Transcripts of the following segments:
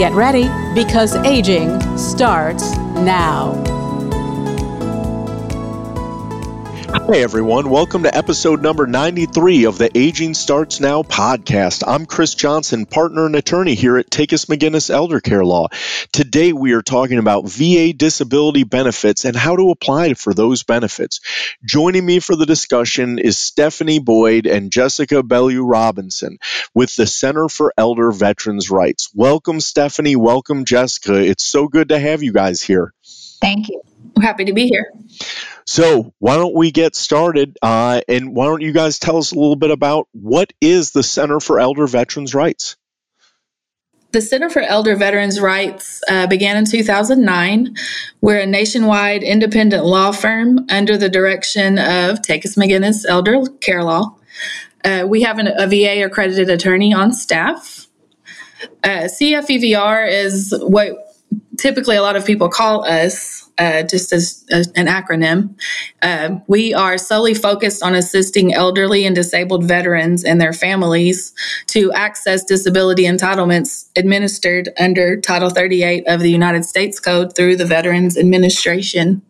Get ready because aging starts now. Hi, everyone. Welcome to episode number 93 of the Aging Starts Now podcast. I'm Chris Johnson, partner and attorney here at Takacs McGinnis Elder Care Law. Today, we are talking about VA disability benefits and how to apply for those benefits. Joining me for the discussion is Stephanie Boyd and Jessica Bellew Robinson with the Center for Elder Veterans Rights. Welcome, Stephanie. Welcome, Jessica. It's so good to have you guys here. Thank you. I'm happy to be here. So, why don't we get started? Uh, and why don't you guys tell us a little bit about what is the Center for Elder Veterans Rights? The Center for Elder Veterans Rights uh, began in 2009. We're a nationwide independent law firm under the direction of Takacs McGinnis Elder Care Law. Uh, we have an, a VA accredited attorney on staff. Uh, CFEVR is what typically a lot of people call us uh, just as a, an acronym. Uh, we are solely focused on assisting elderly and disabled veterans and their families to access disability entitlements administered under Title 38 of the United States Code through the Veterans Administration.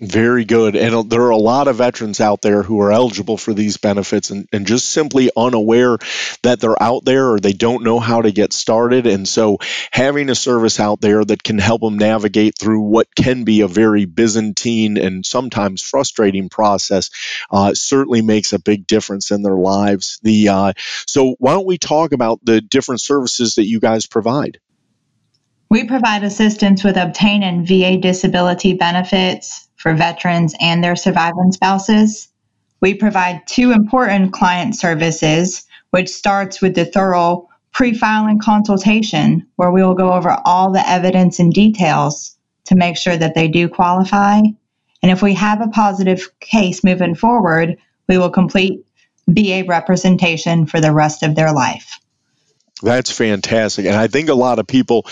Very good. And there are a lot of veterans out there who are eligible for these benefits and, and just simply unaware that they're out there or they don't know how to get started. And so having a service out there that can help them navigate through what can be a very Byzantine and sometimes frustrating process uh, certainly makes a big difference in their lives. The uh, So why don't we talk about the different services that you guys provide? We provide assistance with obtaining VA disability benefits, for veterans and their surviving spouses. We provide two important client services, which starts with the thorough pre filing consultation, where we will go over all the evidence and details to make sure that they do qualify. And if we have a positive case moving forward, we will complete VA representation for the rest of their life. That's fantastic, and I think a lot of people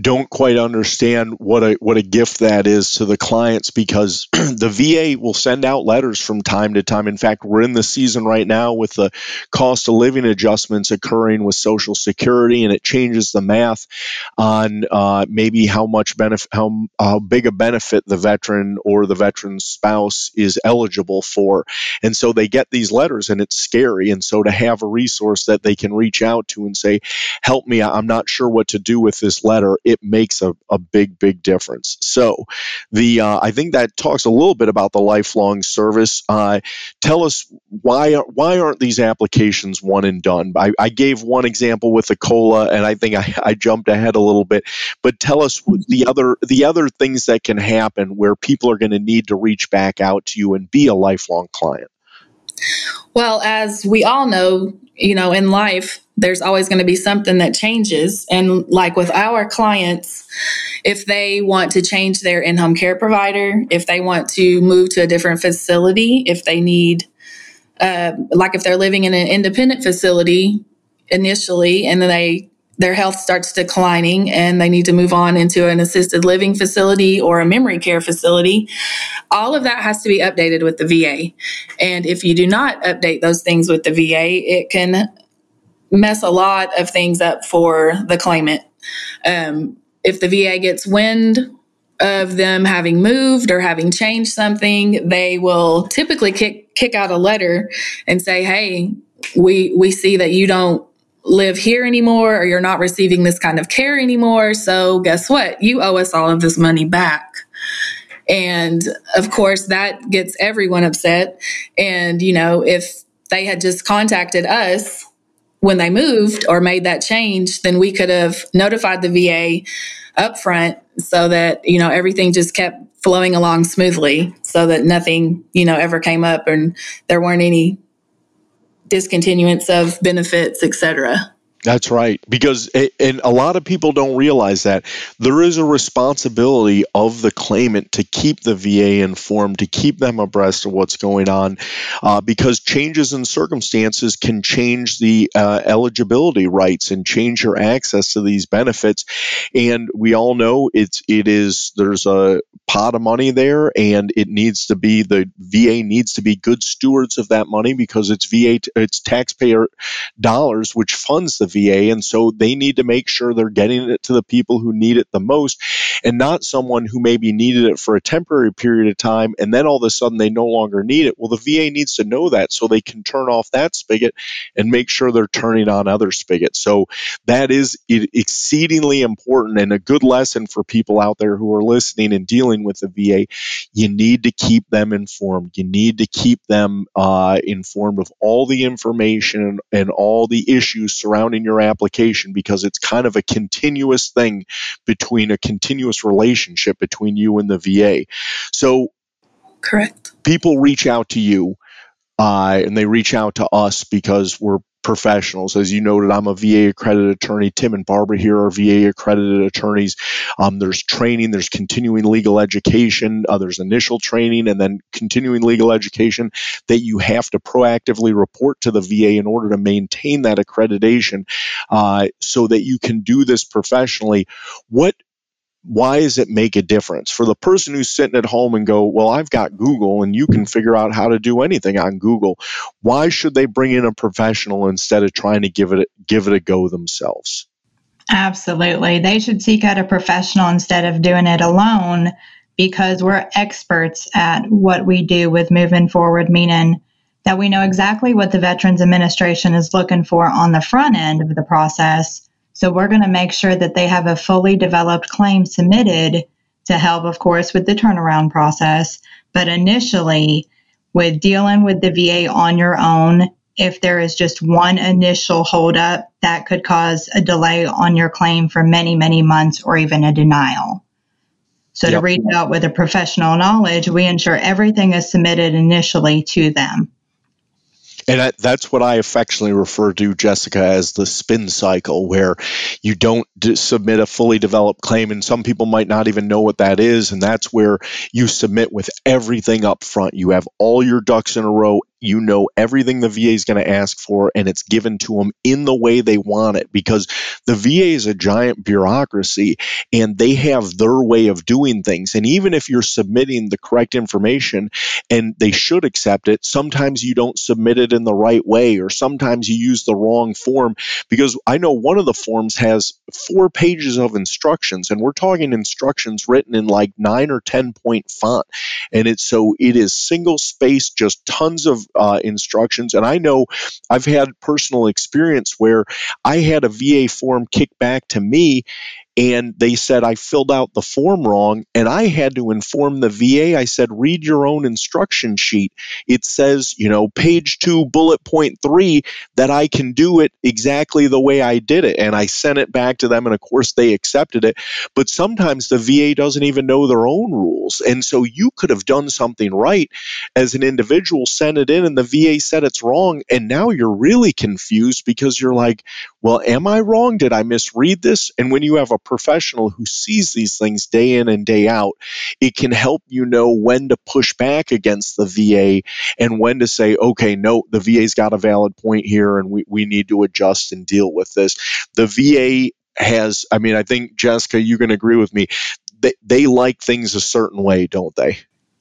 don't quite understand what a what a gift that is to the clients because the VA will send out letters from time to time. In fact, we're in the season right now with the cost of living adjustments occurring with Social Security, and it changes the math on uh, maybe how much benefit, how how big a benefit the veteran or the veteran's spouse is eligible for, and so they get these letters, and it's scary. And so to have a resource that they can reach out to and say help me, I'm not sure what to do with this letter, it makes a, a big, big difference. So, the uh, I think that talks a little bit about the lifelong service. Uh, tell us why why aren't these applications one and done? I, I gave one example with the cola, and I think I, I jumped ahead a little bit. But tell us the other the other things that can happen where people are going to need to reach back out to you and be a lifelong client. Well, as we all know, you know, in life, there's always going to be something that changes. And like with our clients, if they want to change their in home care provider, if they want to move to a different facility, if they need, uh, like if they're living in an independent facility initially and then they their health starts declining and they need to move on into an assisted living facility or a memory care facility, all of that has to be updated with the VA. And if you do not update those things with the VA, it can mess a lot of things up for the claimant. Um, if the VA gets wind of them having moved or having changed something, they will typically kick kick out a letter and say, "Hey, we we see that you don't live here anymore or you're not receiving this kind of care anymore. So guess what? You owe us all of this money back. And of course, that gets everyone upset. And, you know, if they had just contacted us when they moved or made that change, then we could have notified the VA upfront so that, you know, everything just kept flowing along smoothly so that nothing, you know, ever came up and there weren't any discontinuance of benefits, etc. That's right. Because, and a lot of people don't realize that there is a responsibility of the claimant to keep the VA informed, to keep them abreast of what's going on, uh, because changes in circumstances can change the uh, eligibility rights and change your access to these benefits. And we all know it's, it is, there's a pot of money there and it needs to be, the VA needs to be good stewards of that money because it's VA, it's taxpayer dollars which funds the. And so they need to make sure they're getting it to the people who need it the most and not someone who maybe needed it for a temporary period of time and then all of a sudden they no longer need it. Well, the VA needs to know that so they can turn off that spigot and make sure they're turning on other spigots. So that is exceedingly important and a good lesson for people out there who are listening and dealing with the VA. You need to keep them informed. You need to keep them uh, informed of all the information and all the issues surrounding your application because it's kind of a continuous thing between a continuous relationship between you and the VA. So, correct. People reach out to you uh, and they reach out to us because we're professionals. As you noted, I'm a VA accredited attorney. Tim and Barbara here are VA accredited attorneys. Um, there's training, there's continuing legal education, uh, there's initial training, and then continuing legal education that you have to proactively report to the VA in order to maintain that accreditation uh, so that you can do this professionally. What why does it make a difference? For the person who's sitting at home and go well i've got google and you can figure out how to do anything on google why should they bring in a professional instead of trying to give it give it a go themselves? Absolutely. They should seek out a professional instead of doing it alone because we're experts at what we do with moving forward meaning that we know exactly what the veterans administration is looking for on the front end of the process so we're going to make sure that they have a fully developed claim submitted to help, of course, with the turnaround process. But initially, with dealing with the VA on your own, if there is just one initial holdup, that could cause a delay on your claim for many, many months or even a denial. So yep. to reach out with a professional knowledge, we ensure everything is submitted initially to them. And I, that's what I affectionately refer to, Jessica, as the spin cycle, where you don't d- submit a fully developed claim, and some people might not even know what that is. And that's where you submit with everything up front. You have all your ducks in a row, you know everything the VA is going to ask for and it's given to them in the way they want it because the VA is a giant bureaucracy and they have their way of doing things. And even if you're submitting the correct information and they should accept it, sometimes you don't submit it in the right way or sometimes you use the wrong form because I know one of the forms has four pages of instructions and we're talking instructions written in like nine or 10 point font. And it's so it is single space, just tons uh, instructions. And I know I've had personal experience where I had a VA form kicked back to me and they said I filled out the form wrong and I had to inform the VA I said read your own instruction sheet. It says you know page 2 bullet point 3 that I can do it exactly the way I did it. And I sent it back to them and of course they accepted it. But sometimes the VA doesn't even know their own rules. And so you could have done something right as an individual sent it in and the VA said it's wrong and now you're really confused because you're like well am I wrong? Did I misread this? And when you have a professional who sees these things day in and day out, it can help you know when to push back against the VA and when to say, okay, no, the VA's got a valid point here and we, we need to adjust and deal with this. The VA has, I mean, I think, Jessica, you can agree with me, they, they like things a certain way, don't they?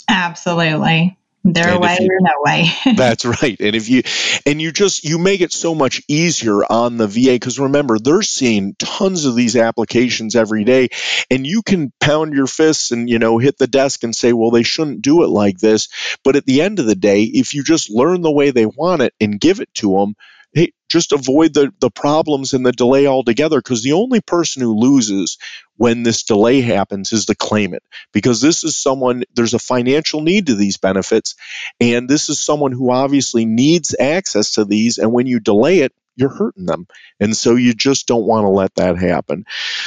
Absolutely. Their and way you, or no way. that's right. And if you and you just you make it so much easier on the VA because remember they're seeing tons of these applications every day, and you can pound your fists and you know hit the desk and say, well, they shouldn't do it like this. But at the end of the day, if you just learn the way they want it and give it to them, hey, just avoid the, the problems and the delay altogether because the only person who loses when this delay happens is the claimant because this is someone there's a financial need to these benefits and this is someone who obviously needs access to these and when you delay it you're hurting them. And so you just don't want to let that happen.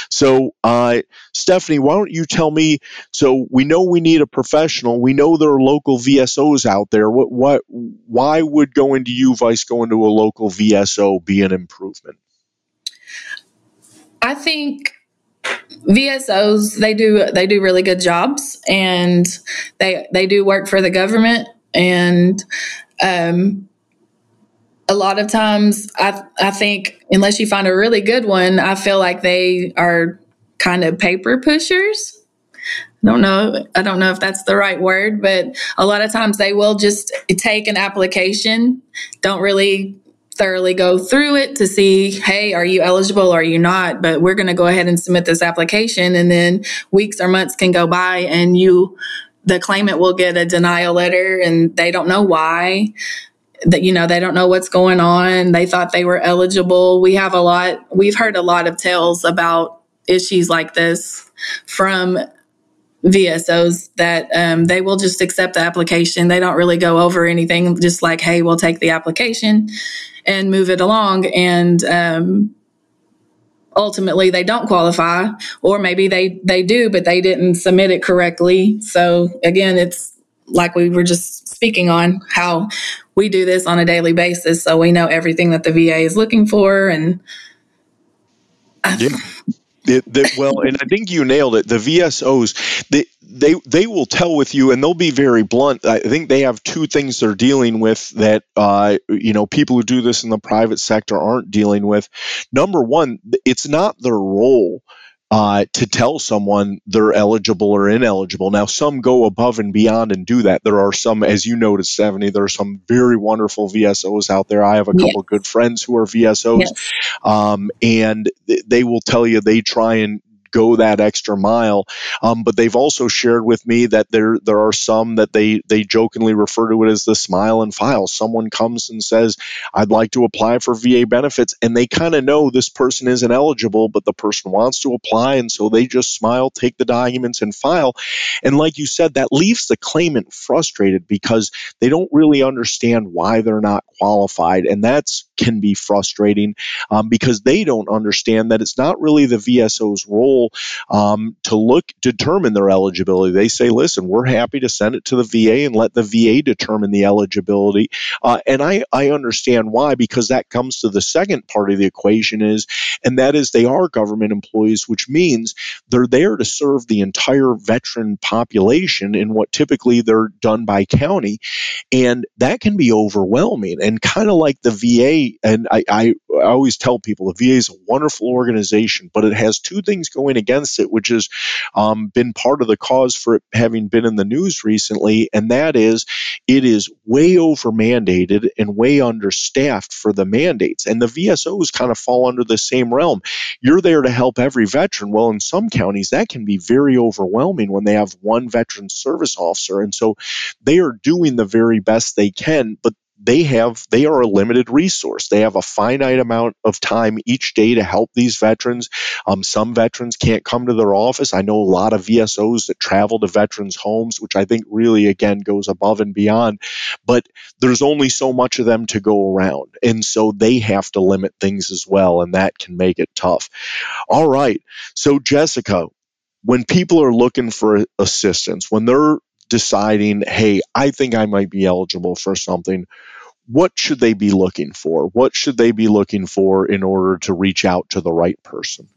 So, uh, Stephanie, why don't you tell me? So we know we need a professional. We know there are local VSOs out there. What, what, why would going to UVice, going to a local VSO be an improvement? I think VSOs they do they do really good jobs and they they do work for the government and um, a lot of times I I think unless you find a really good one, I feel like they are kind of paper pushers. I don't know. I don't know if that's the right word, but a lot of times they will just take an application, don't really thoroughly go through it to see, hey, are you eligible or are you not? But we're going to go ahead and submit this application. And then weeks or months can go by and you, the claimant will get a denial letter and they don't know why that you know they don't know what's going on they thought they were eligible we have a lot we've heard a lot of tales about issues like this from VSOs that um, they will just accept the application. They don't really go over anything, just like, hey, we'll take the application and move it along. And um, ultimately, they don't qualify, or maybe they they do, but they didn't submit it correctly. So again, it's like we were just speaking on how we do this on a daily basis, so we know everything that the VA is looking for and. yeah. It, well, and I think you nailed it. The VSOs, they, they they will tell with you, and they'll be very blunt. I think they have two things they're dealing with that uh, you know people who do this in the private sector aren't dealing with. Number one, it's not their role uh, to tell someone they're eligible or ineligible. Now, some go above and beyond and do that. There are some, as you noted, Stephanie, there are some very wonderful VSOs out there. I have a couple yes. good friends who are VSOs, yes. um, and th- they will tell you they try and go that extra mile. Um, but they've also shared with me that there there are some that they they jokingly refer to it as the smile and file. Someone comes and says, "I'd like to apply for VA benefits," and they kind of know this person isn't eligible, but the person wants to apply, and so they just smile, take the documents, and file. And like you said, that leaves the claimant frustrated because they don't really understand why they're not qualified, and that's can be frustrating um, because they don't understand that it's not really the VSO's role um, to look determine their eligibility. They say, listen, we're happy to send it to the VA and let the VA determine the eligibility. Uh, and I, I understand why because that comes to the second part of the equation is, and that is they are government employees, which means they're there to serve the entire veteran population in what typically they're done by county. And that can be overwhelming and kind of like the VA. And I, I, I always tell people the VA is a wonderful organization, but it has two things going against it, which has um, been part of the cause for it having been in the news recently, and that is it is way over mandated and way understaffed for the mandates. And the VSOs kind of fall under the same realm. You're there to help every veteran. Well, in some counties, that can be very overwhelming when they have one veteran service officer. And so they are doing the very best they can, but they have they are a limited resource. They have a finite amount of time each day to help these veterans. Um, some veterans can't come to their office. I know a lot of vsos that travel to veterans homes which i think really again goes above and beyond but there's only so much of them to go around and so they have to limit things as well and that can make it tough. All right. So jessica when people are looking for assistance when they're deciding, hey, I think I might be eligible for something, what should they be looking for? What should they be looking for in order to reach out to the right person?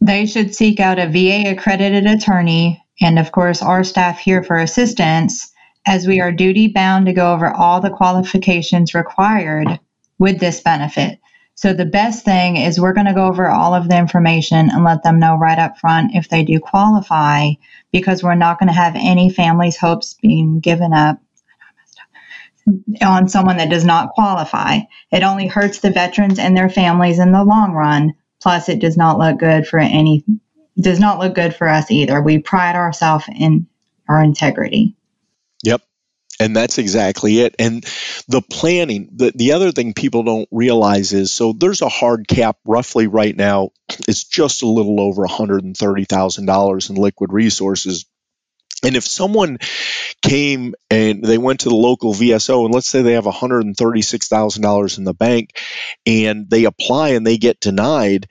They should seek out a VA accredited attorney and, of course, our staff here for assistance, as we are duty bound to go over all the qualifications required with this benefit. So, the best thing is we're going to go over all of the information and let them know right up front if they do qualify because we're not going to have any family's hopes being given up on someone that does not qualify. It only hurts the veterans and their families in the long run. Plus, it does not look good for any, does not look good for us either. We pride ourselves in our integrity. Yep. And that's exactly it. And the planning, the, the other thing people don't realize is so there's a hard cap roughly right now, it's just a little over $130,000 in liquid resources. And if someone came and they went to the local VSO, and let's say they have $136,000 in the bank and they apply and they get denied,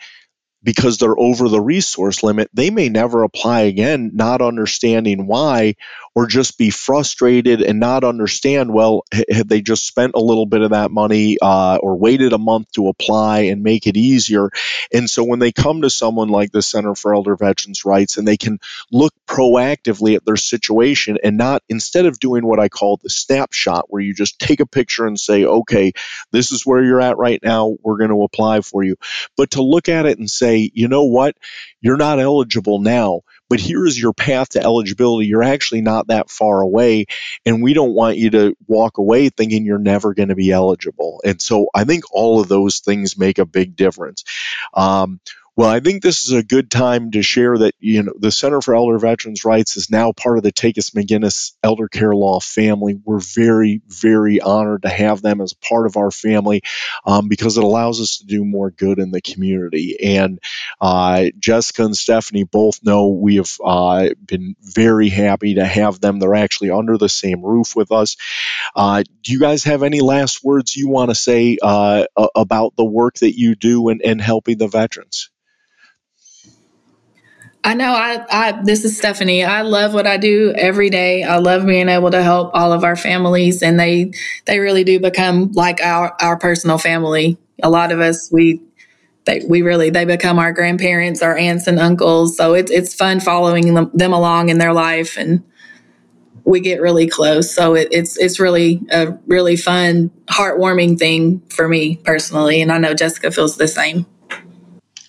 because they're over the resource limit, they may never apply again, not understanding why, or just be frustrated and not understand well had they just spent a little bit of that money uh, or waited a month to apply and make it easier? And so when they come to someone like the center for elder veterans rights and they can look proactively at their situation and not instead of doing what i call the snapshot where you just take a picture and say okay this is where you're at right now. We're going to apply for you. But to look at it and say you know what? You're not eligible now but here is your path to eligibility. You're actually not that far away, and we don't want you to walk away thinking you're never going to be eligible. And so I think all of those things make a big difference. Um, well, I think this is a good time to share that you know the Center for Elder Veterans Rights is now part of the Takacs McGinnis Elder Care Law family. We're very, very honored to have them as part of our family um, because it allows us to do more good in the community. And uh, Jessica and Stephanie both know we have uh, been very happy to have them. They're actually under the same roof with us. Uh, do you guys have any last words you want to say uh, about the work that you do and helping the veterans? I know I, I this is Stephanie. I love what I do every day. I love being able to help all of our families and they they really do become like our our personal family. A lot of us we they we really they become our grandparents, our aunts and uncles. So it's it's fun following them, them along in their life and we get really close. So it, it's it's really a really fun, heartwarming thing for me personally, and I know Jessica feels the same.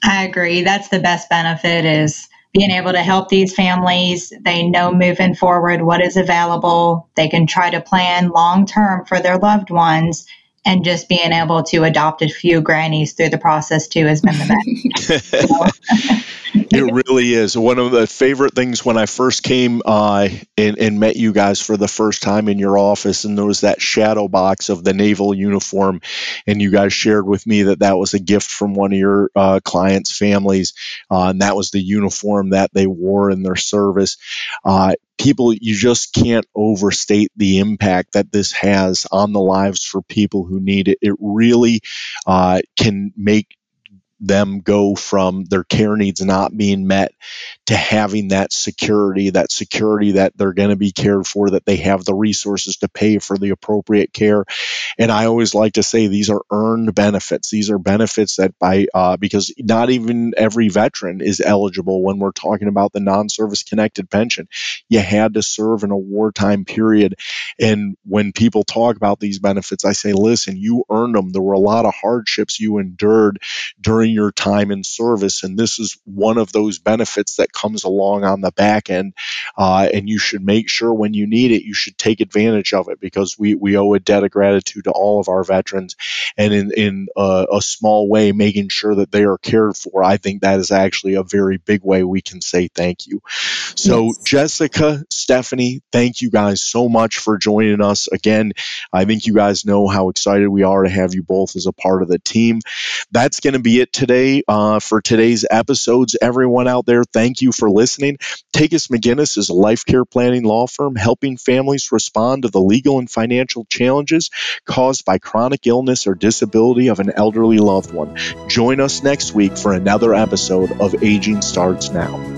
I agree. That's the best benefit is being able to help these families. They know moving forward what is available. They can try to plan long term for their loved ones. And just being able to adopt a few grannies through the process too has been the best. it really is one of the favorite things when I first came uh, and, and, met you guys for the first time in your office, and there was that shadow box of the naval uniform, and you guys shared with me that that was a gift from one of your uh, clients' families, uh, and that was the uniform that they wore in their service. Uh, people, you just can't overstate the impact that this has on the lives for people who need it. It really uh, can make them go from their care needs not being met to having that security, that security that they're going to be cared for, that they have the resources to pay for the appropriate care. And I always like to say these are earned benefits. These are benefits that by, uh, because not even every veteran is eligible when we're talking about the non service connected pension. You had to serve in a wartime period. And when people talk about these benefits, I say, listen, you earned them. There were a lot of hardships you endured during during your time in service. And this is one of those benefits that comes along on the back end. Uh, and you should make sure when you need it, you should take advantage of it because we, we owe a debt of gratitude to all of our veterans. And in, in a, a small way, making sure that they are cared for, I think that is actually a very big way we can say thank you. So, yes. Jessica, Stephanie, thank you guys so much for joining us. Again, I think you guys know how excited we are to have you both as a part of the team. That's going to be it today uh, for today's episodes. Everyone out there, thank you for listening. Takacs McGinnis is a life care planning law firm helping families respond to the legal and financial challenges caused by chronic illness or disability of an elderly loved one. Join us next week for another episode of Aging Starts Now.